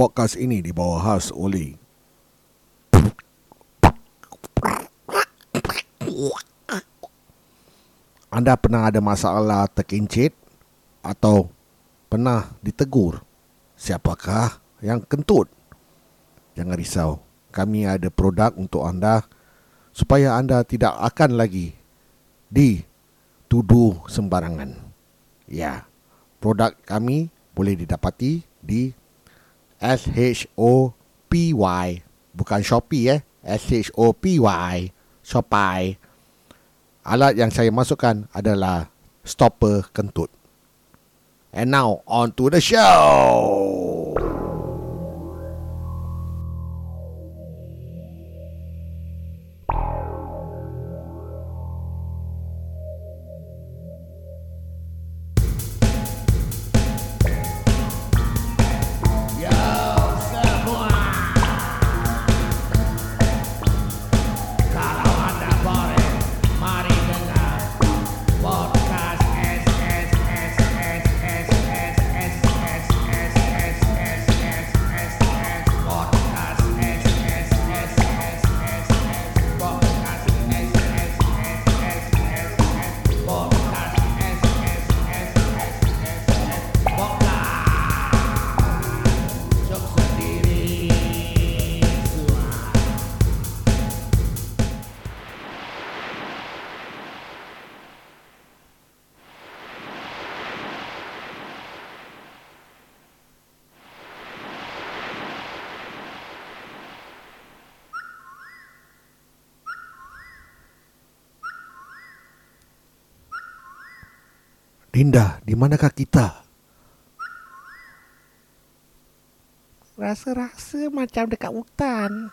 Podcast ini dibawa khas oleh Anda pernah ada masalah terkincit atau pernah ditegur? Siapakah yang kentut? Jangan risau, kami ada produk untuk anda supaya anda tidak akan lagi dituduh sembarangan. Ya, produk kami boleh didapati di S-H-O-P-Y Bukan Shopee eh. S-H-O-P-Y Shopee. Alat yang saya masukkan adalah Stopper kentut. And now on to the show Dinda, di manakah kita? Rasa-rasa macam dekat hutan.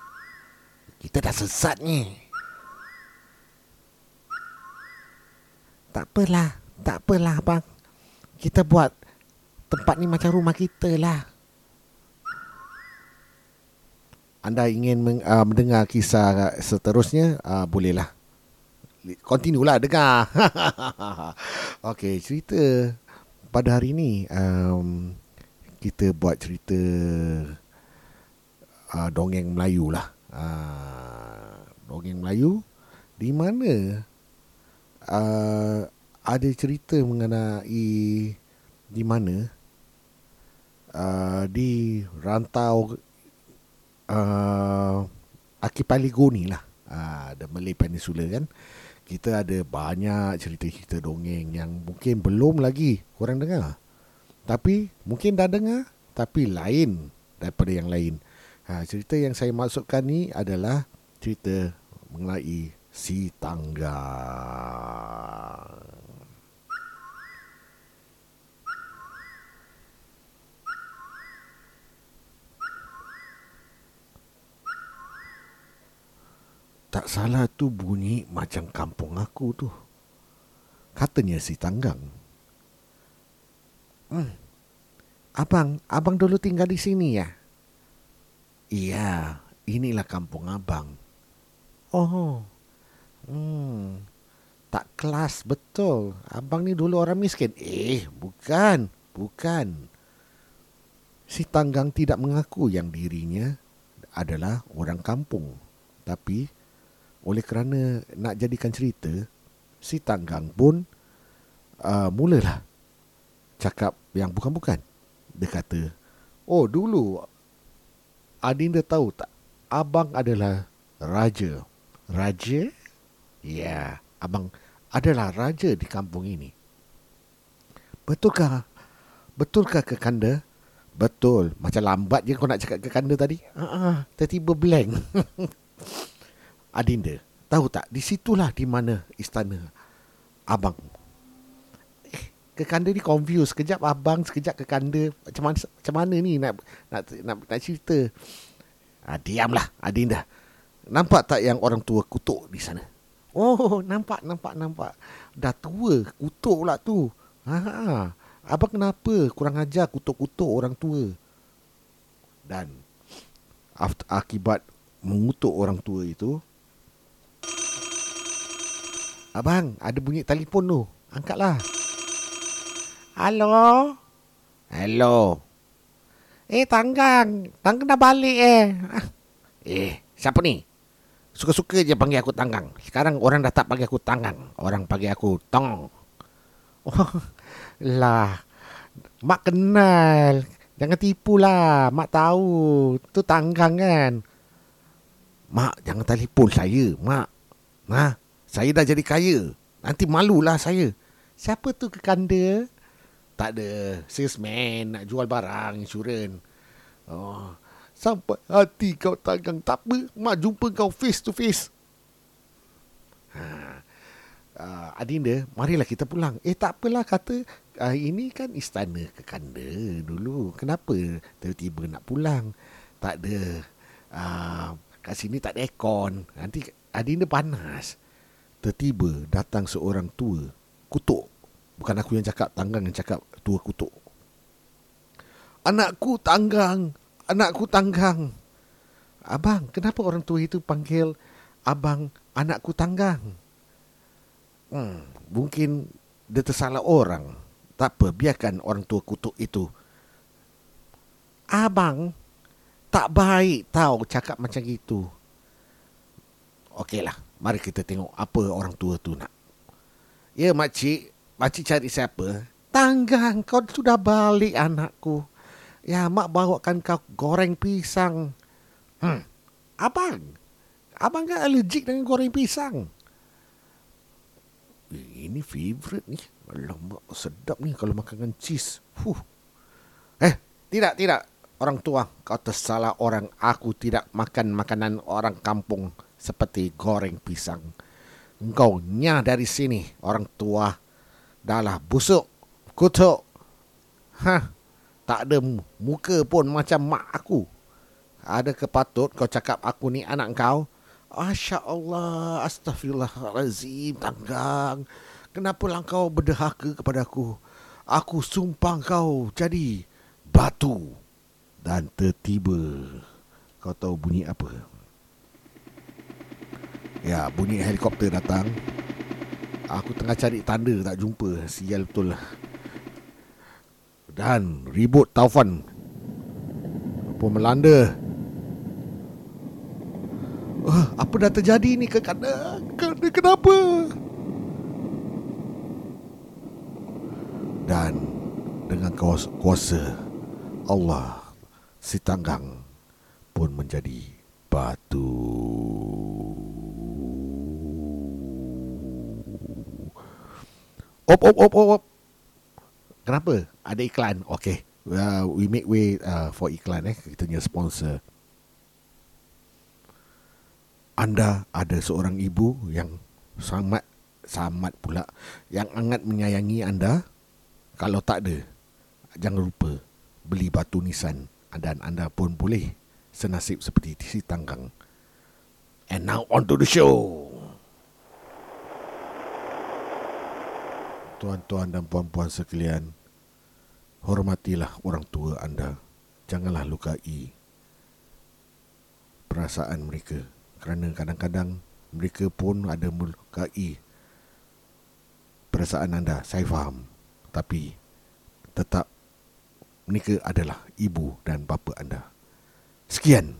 Kita dah sesat ni. Tak apalah, tak apalah bang. Kita buat tempat ni macam rumah kita lah. Anda ingin meng, uh, mendengar kisah seterusnya? Uh, bolehlah continue lah dengar. okay, cerita pada hari ni um, kita buat cerita uh, dongeng Melayu lah. Uh, dongeng Melayu di mana uh, ada cerita mengenai di mana uh, di rantau uh, Archipelago ni lah. Uh, the Malay Peninsula kan kita ada banyak cerita-cerita dongeng yang mungkin belum lagi korang dengar. Tapi mungkin dah dengar tapi lain daripada yang lain. Ha, cerita yang saya masukkan ni adalah cerita mengenai si tangga. Salah tu bunyi macam kampung aku tu. Katanya si Tanggang. Hmm. Abang, abang dulu tinggal di sini ya? Iya, inilah kampung abang. Oh. Hmm. Tak kelas betul. Abang ni dulu orang miskin. Eh, bukan. Bukan. Si Tanggang tidak mengaku yang dirinya adalah orang kampung. Tapi oleh kerana nak jadikan cerita, si Tanggang pun uh, mulalah cakap yang bukan-bukan. Dia kata, oh dulu Adinda tahu tak, abang adalah raja. Raja? Ya, abang adalah raja di kampung ini. Betulkah? Betulkah ke kanda? Betul. Macam lambat je kau nak cakap ke kanda tadi. Ah, uh-uh, tiba-tiba blank. Adinda, tahu tak di situlah di mana istana abang. Eh, kekanda ni confused. Sekejap abang, sekejap kekanda. Macam mana, macam mana ni nak nak nak, nak cerita? Ah, diamlah, Adinda. Nampak tak yang orang tua kutuk di sana? Oh, nampak, nampak, nampak. Dah tua, kutuk pula tu. Ha, ha. Abang kenapa kurang ajar kutuk-kutuk orang tua? Dan after, akibat mengutuk orang tua itu, Abang, ada bunyi telefon tu. Angkatlah. Halo. Hello. Eh, tanggang. Tanggang dah balik eh. Eh, siapa ni? Suka-suka je panggil aku tanggang. Sekarang orang dah tak panggil aku tanggang. Orang panggil aku tong. Oh, lah. Mak kenal. Jangan tipu lah. Mak tahu. Tu tanggang kan. Mak, jangan telefon saya, mak. Nah, saya dah jadi kaya. Nanti malulah saya. Siapa tu kekanda? Tak ada. Salesman nak jual barang, insurans. Oh, Sampai hati kau tanggang. Tak apa. Mak jumpa kau face to face. Ha. Uh, Adinda, marilah kita pulang. Eh tak apalah kata uh, ini kan istana kekanda dulu. Kenapa tiba-tiba nak pulang? Tak ada. Uh, kat sini tak ada aircon. Nanti Adinda panas. Tiba-tiba datang seorang tua. Kutuk. Bukan aku yang cakap, tanggang yang cakap tua kutuk. Anakku tanggang. Anakku tanggang. Abang, kenapa orang tua itu panggil abang anakku tanggang? Hmm, mungkin dia tersalah orang. Tak apa, biarkan orang tua kutuk itu. Abang, tak baik tahu cakap macam itu. Okeylah, mari kita tengok apa orang tua tu nak. Ya, makcik. Makcik cari siapa? Tanggang, kau sudah balik anakku. Ya, mak bawakan kau goreng pisang. Hmm. Abang, abang kan allergic dengan goreng pisang. Ini favorite ni. Alamak, sedap ni kalau makan dengan cheese. Huh. Eh, tidak, tidak. Orang tua, kau tersalah orang. Aku tidak makan makanan orang kampung seperti goreng pisang. Engkau nyah dari sini, orang tua. Dah lah busuk, kutuk. Hah, tak ada muka pun macam mak aku. Ada kepatut kau cakap aku ni anak kau? Asya Allah, astagfirullahalazim, tanggang. Kenapa lah kau berdehaka kepada aku? Aku sumpah kau jadi batu. Dan tertiba, kau tahu bunyi apa? Ya, bunyi helikopter datang. Aku tengah cari tanda tak jumpa. Sial betul lah dan ribut taufan pun melanda. Uh, apa dah terjadi ni ke? Kanda kenapa? Dan dengan kuasa Allah si tanggang pun menjadi Op op op op. Kenapa? Ada iklan. Okay. Uh, we make way uh, for iklan eh. Kita punya sponsor. Anda ada seorang ibu yang sangat sangat pula yang sangat menyayangi anda. Kalau tak ada, jangan lupa beli batu nisan dan anda pun boleh senasib seperti si tanggang. And now on to the show. Tuan-tuan dan puan-puan sekalian, hormatilah orang tua anda. Janganlah lukai perasaan mereka. Kerana kadang-kadang mereka pun ada melukai perasaan anda. Saya faham. Tapi tetap mereka adalah ibu dan bapa anda. Sekian.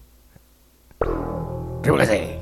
Terima kasih.